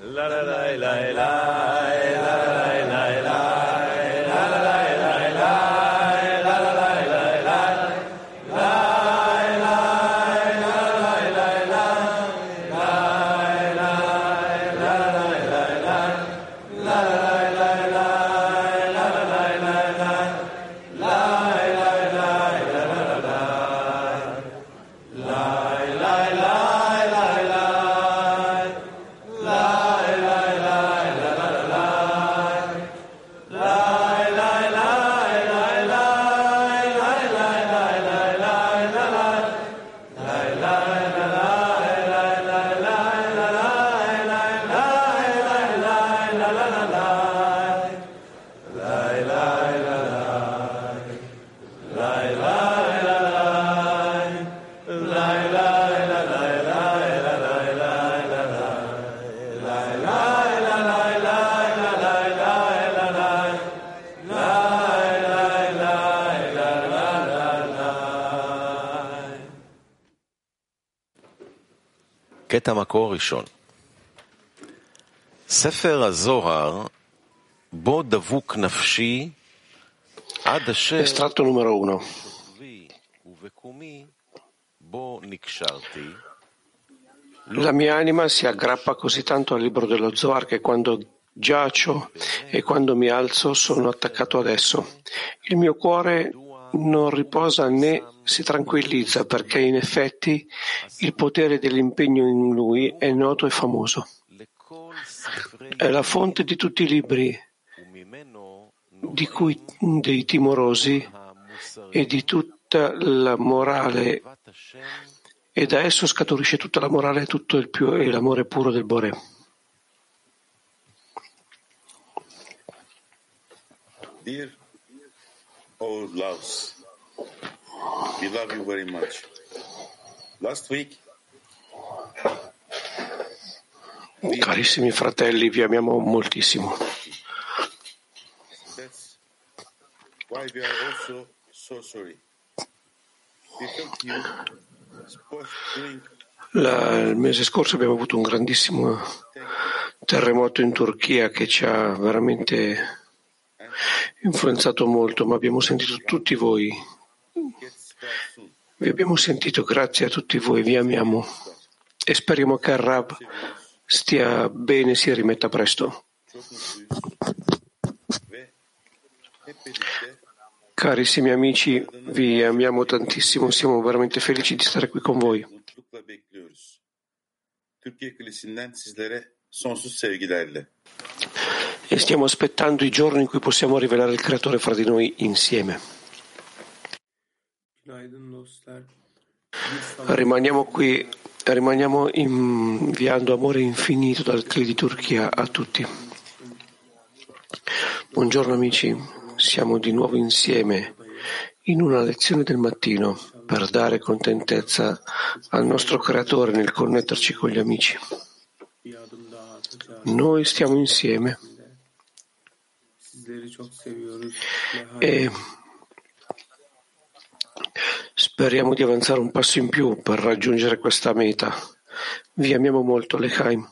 La la la la la. קטע מקור ראשון. ספר הזוהר, בו דבוק נפשי עד אשר Estratto numero uno. בכתבי ובקומי, בו נקשרתי, La mia anima si aggrappa così tanto al libro dello Zohar che quando giaccio e quando mi alzo sono attaccato ad esso. Il mio cuore non riposa né si tranquillizza perché in effetti il potere dell'impegno in lui è noto e famoso. È la fonte di tutti i libri di cui, dei timorosi e di tutta la morale e da esso scaturisce tutta la morale tutto più, e l'amore puro del Bore. Dear, oh, loves we love you very much. Last week, Carissimi fratelli, vi amiamo moltissimo. La- il mese scorso abbiamo avuto un grandissimo terremoto in Turchia che ci ha veramente influenzato molto, ma abbiamo sentito tutti voi. Vi abbiamo sentito, grazie a tutti voi, vi amiamo e speriamo che il Rab stia bene e si rimetta presto. Carissimi amici, vi amiamo tantissimo, siamo veramente felici di stare qui con voi. E stiamo aspettando i giorni in cui possiamo rivelare il Creatore fra di noi insieme. Rimaniamo qui, rimaniamo inviando amore infinito dal Cli di Turchia a tutti. Buongiorno amici, siamo di nuovo insieme in una lezione del mattino per dare contentezza al nostro Creatore nel connetterci con gli amici. Noi stiamo insieme e speriamo di avanzare un passo in più per raggiungere questa meta. Vi amiamo molto, Lechaim.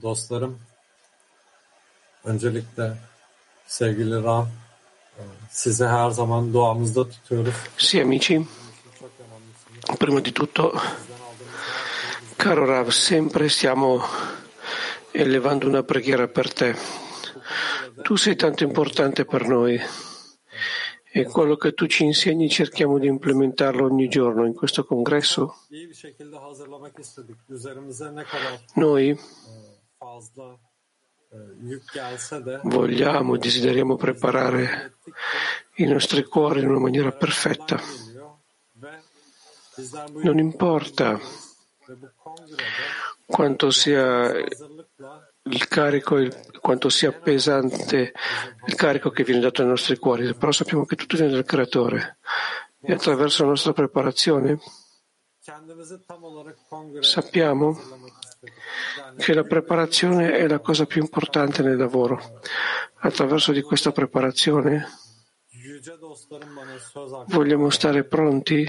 Dostlarım, öncelikle sevgili Ram, sizi her zaman duamızda tutuyoruz. Sì, amici, prima di tutto, caro Rav, sempre stiamo elevando una preghiera per te. Tu sei tanto importante per noi e quello che tu ci insegni cerchiamo di implementarlo ogni giorno in questo congresso. Noi vogliamo, desideriamo preparare i nostri cuori in una maniera perfetta. Non importa quanto sia il carico, il- quanto sia pesante il carico che viene dato ai nostri cuori, però sappiamo che tutto viene dal Creatore. E attraverso la nostra preparazione sappiamo che la preparazione è la cosa più importante nel lavoro. Attraverso di questa preparazione vogliamo stare pronti.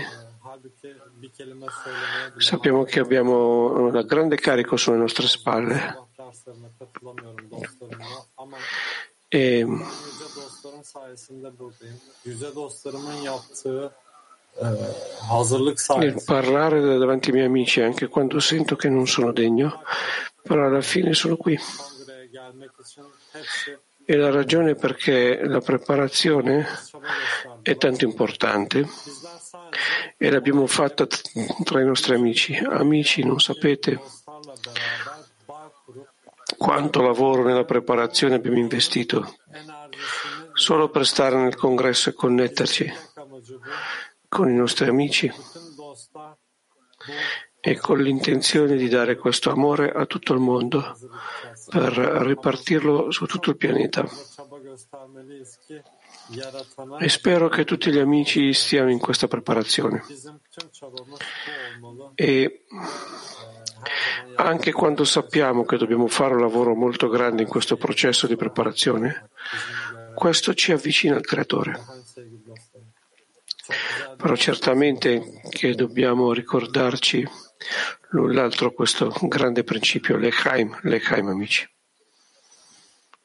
Sappiamo che abbiamo un grande carico sulle nostre spalle katılamıyorum dostlarımla ama e nel parlare davanti ai miei amici anche quando sento che non sono degno, però alla fine sono qui. E la ragione perché la preparazione è tanto importante e l'abbiamo fatta tra i nostri amici. Amici, non sapete quanto lavoro nella preparazione abbiamo investito solo per stare nel congresso e connetterci con i nostri amici e con l'intenzione di dare questo amore a tutto il mondo per ripartirlo su tutto il pianeta. E spero che tutti gli amici stiano in questa preparazione. E anche quando sappiamo che dobbiamo fare un lavoro molto grande in questo processo di preparazione, questo ci avvicina al Creatore. Però certamente che dobbiamo ricordarci l'un l'altro questo grande principio, l'Echaim, l'Echaim amici.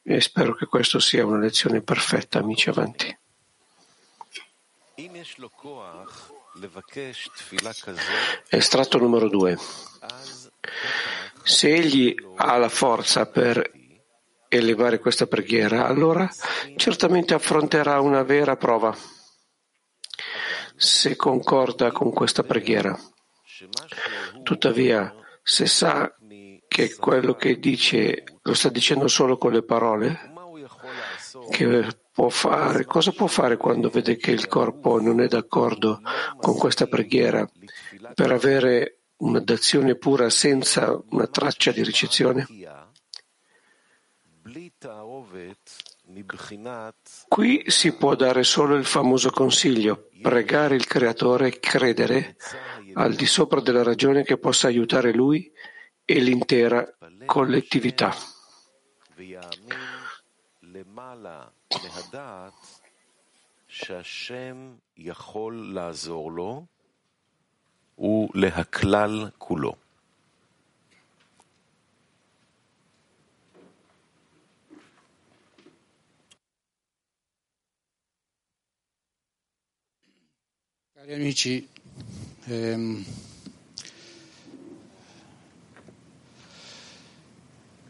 E spero che questa sia una lezione perfetta, amici avanti. Estratto numero due. Se egli ha la forza per elevare questa preghiera, allora certamente affronterà una vera prova se concorda con questa preghiera. Tuttavia, se sa che quello che dice lo sta dicendo solo con le parole, può fare, cosa può fare quando vede che il corpo non è d'accordo con questa preghiera per avere un'azione pura senza una traccia di ricezione? Qui si può dare solo il famoso consiglio, pregare il Creatore e credere al di sopra della ragione che possa aiutare lui e l'intera collettività. ולהכלל כולו. Cari amici, ehm,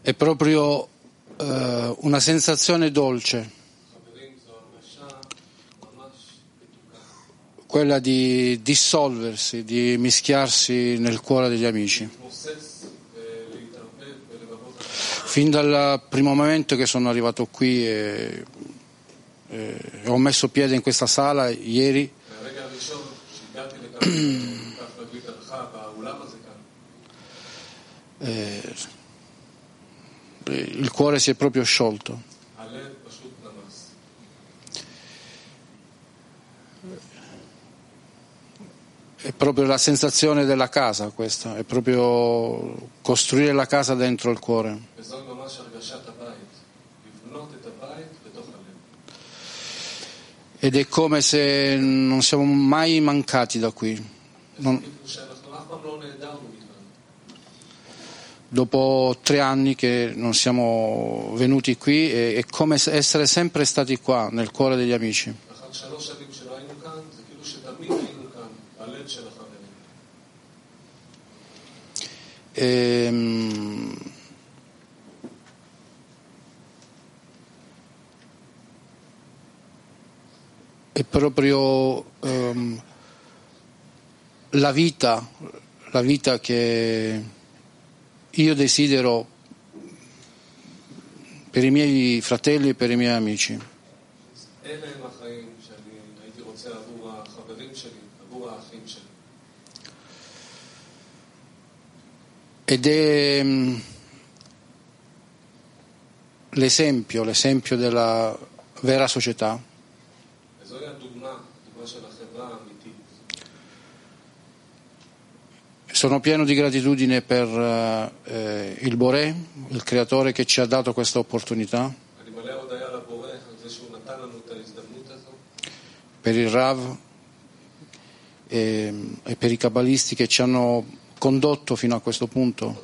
è proprio eh, una sensazione dolce quella di dissolversi, di mischiarsi nel cuore degli amici. Fin dal primo momento che sono arrivato qui e, e ho messo piede in questa sala ieri, eh, il cuore si è proprio sciolto è proprio la sensazione della casa questa, è proprio costruire la casa dentro il cuore. Ed è come se non siamo mai mancati da qui. Non... Dopo tre anni che non siamo venuti qui è, è come essere sempre stati qua, nel cuore degli amici. Ehm, è proprio ehm, la vita, la vita che io desidero per i miei fratelli e per i miei amici. ed è mm, l'esempio, l'esempio della vera società. Sono pieno di gratitudine per eh, il Boré, il creatore che ci ha dato questa opportunità, per il Rav e, ehm, e per i cabalisti che ci hanno condotto fino a questo punto,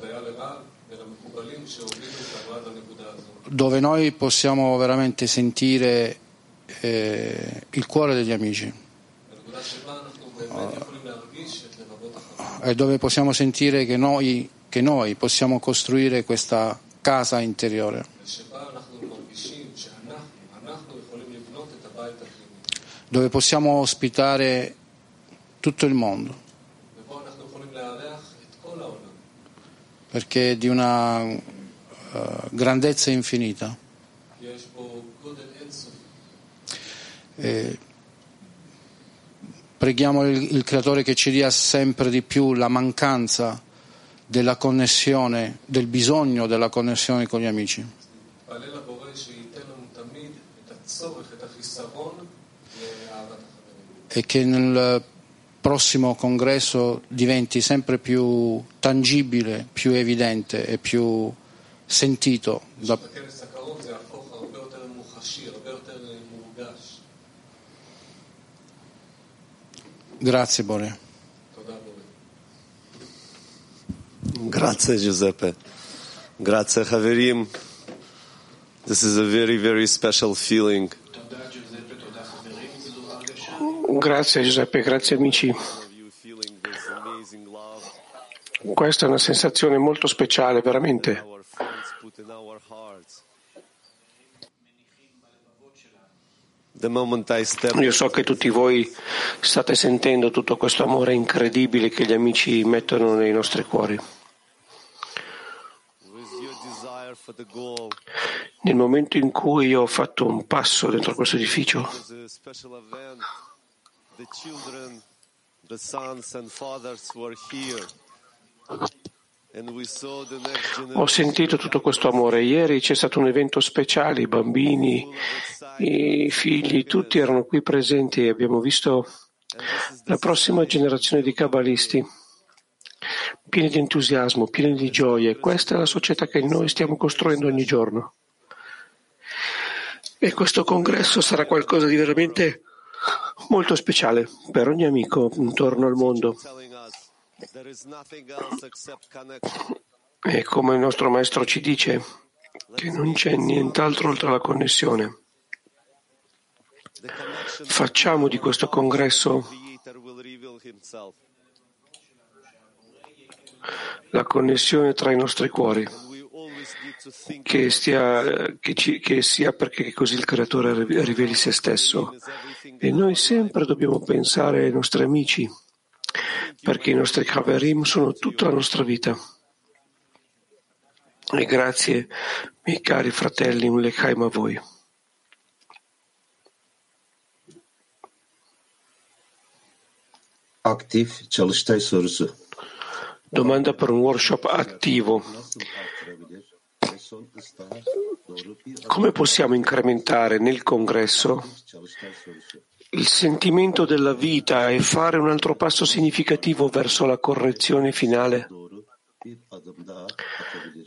dove noi possiamo veramente sentire eh, il cuore degli amici. E dove possiamo sentire che noi, che noi possiamo costruire questa casa interiore. dove possiamo ospitare tutto il mondo, perché è di una uh, grandezza infinita. E preghiamo il, il Creatore che ci dia sempre di più la mancanza della connessione, del bisogno della connessione con gli amici. E che nel prossimo congresso diventi sempre più tangibile, più evidente e più sentito. Da... Grazie Bore. Grazie Giuseppe. Grazie Haverim. This is a very, very special feeling. Grazie Giuseppe, grazie amici. Questa è una sensazione molto speciale, veramente. Io so che tutti voi state sentendo tutto questo amore incredibile che gli amici mettono nei nostri cuori. Nel momento in cui io ho fatto un passo dentro questo edificio, ho sentito tutto questo amore. Ieri c'è stato un evento speciale, i bambini, i figli, tutti erano qui presenti e abbiamo visto la prossima generazione di cabalisti pieni di entusiasmo, pieni di gioia. Questa è la società che noi stiamo costruendo ogni giorno. E questo congresso sarà qualcosa di veramente molto speciale per ogni amico intorno al mondo. E come il nostro maestro ci dice, che non c'è nient'altro oltre la connessione. Facciamo di questo congresso la connessione tra i nostri cuori, che, stia, che, ci, che sia perché così il Creatore riveli se stesso. E noi sempre dobbiamo pensare ai nostri amici, perché i nostri Kaverim sono tutta la nostra vita. E grazie, miei cari fratelli, un lechaim a voi. Aktif çalıştay sorusu. Domanda per un workshop attivo. Come possiamo incrementare nel congresso il sentimento della vita e fare un altro passo significativo verso la correzione finale?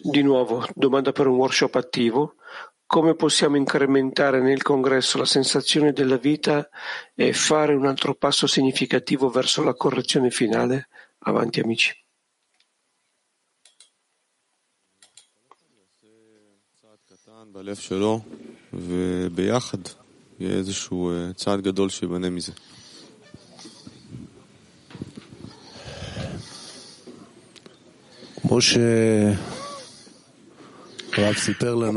Di nuovo, domanda per un workshop attivo. Come possiamo incrementare nel congresso la sensazione della vita e fare un altro passo significativo verso la correzione finale? Avanti amici.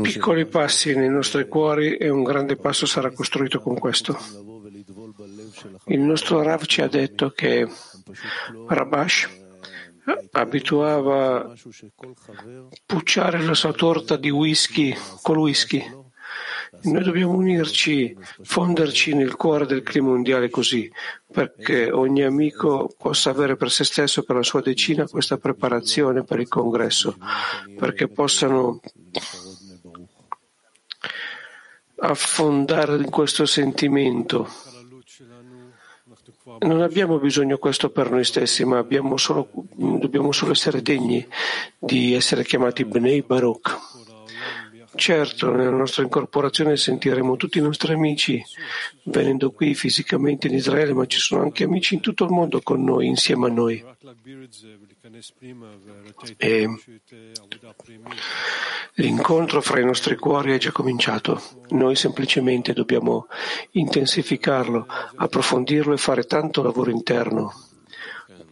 Piccoli passi nei nostri cuori e un grande passo sarà costruito con questo. Il nostro Rav ci ha detto che Rabash abituava a pucciare la sua torta di whisky col whisky. Noi dobbiamo unirci, fonderci nel cuore del clima mondiale così, perché ogni amico possa avere per se stesso, per la sua decina, questa preparazione per il congresso, perché possano affondare in questo sentimento non abbiamo bisogno di questo per noi stessi, ma solo, dobbiamo solo essere degni di essere chiamati Bnei Baruch. Certo, nella nostra incorporazione sentiremo tutti i nostri amici venendo qui fisicamente in Israele, ma ci sono anche amici in tutto il mondo con noi, insieme a noi. E l'incontro fra i nostri cuori è già cominciato. Noi semplicemente dobbiamo intensificarlo, approfondirlo e fare tanto lavoro interno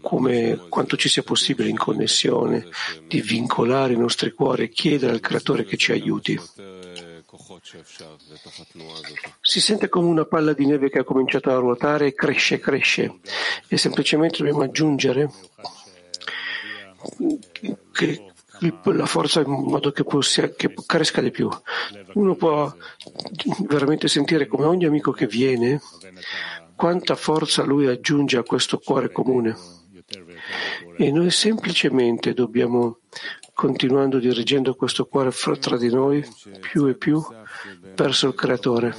come quanto ci sia possibile in connessione, di vincolare i nostri cuori e chiedere al Creatore che ci aiuti. Si sente come una palla di neve che ha cominciato a ruotare e cresce, cresce e semplicemente dobbiamo aggiungere che la forza in modo che, possia, che cresca di più. Uno può veramente sentire come ogni amico che viene, quanta forza lui aggiunge a questo cuore comune. E noi semplicemente dobbiamo, continuando dirigendo questo cuore tra di noi, più e più verso il Creatore.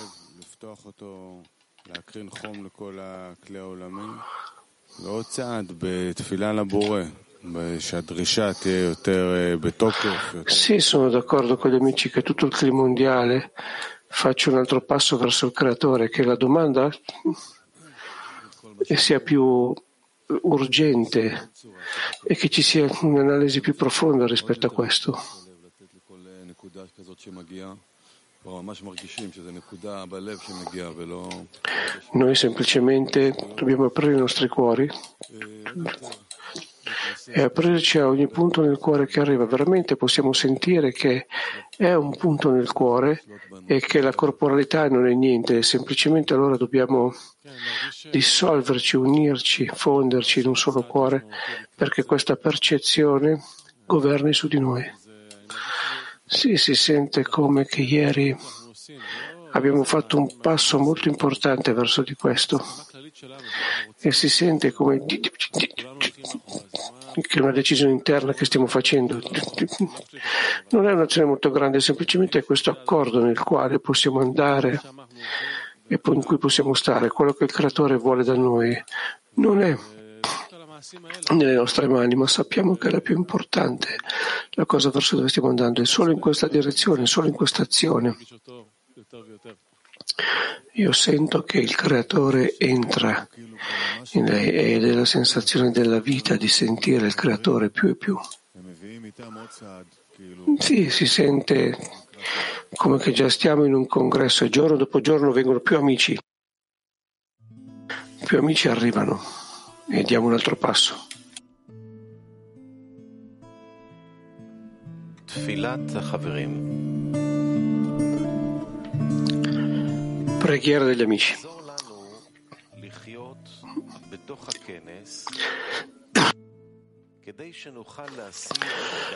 Sì, sono d'accordo con gli amici che tutto il clima mondiale faccia un altro passo verso il Creatore, che la domanda sia più urgente e che ci sia un'analisi più profonda rispetto a questo. Noi semplicemente dobbiamo aprire i nostri cuori e aprirci a ogni punto nel cuore che arriva. Veramente possiamo sentire che è un punto nel cuore e che la corporalità non è niente, semplicemente allora dobbiamo dissolverci, unirci, fonderci in un solo cuore perché questa percezione governi su di noi. Sì, si sente come che ieri abbiamo fatto un passo molto importante verso di questo e si sente come che è una decisione interna che stiamo facendo. Non è un'azione molto grande, semplicemente è questo accordo nel quale possiamo andare e in cui possiamo stare. Quello che il Creatore vuole da noi non è nelle nostre mani, ma sappiamo che è la più importante, la cosa verso dove stiamo andando, è solo in questa direzione, solo in questa azione. Io sento che il Creatore entra in lei ed è la sensazione della vita di sentire il Creatore più e più. Sì, si sente come che già stiamo in un congresso e giorno dopo giorno vengono più amici. Più amici arrivano e diamo un altro passo. Preghiera degli amici.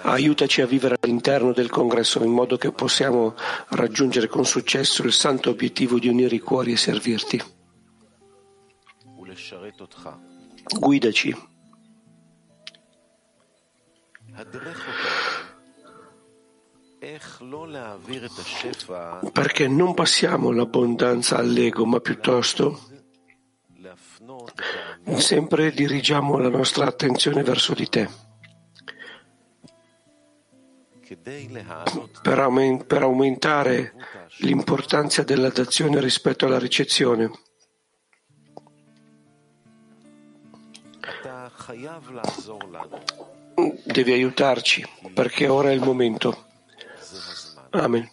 Aiutaci a vivere all'interno del congresso in modo che possiamo raggiungere con successo il santo obiettivo di unire i cuori e servirti. Guidaci. Perché non passiamo l'abbondanza all'ego, ma piuttosto sempre dirigiamo la nostra attenzione verso di te. Per, aument- per aumentare l'importanza della dazione rispetto alla ricezione. Devi aiutarci perché ora è il momento. Amém.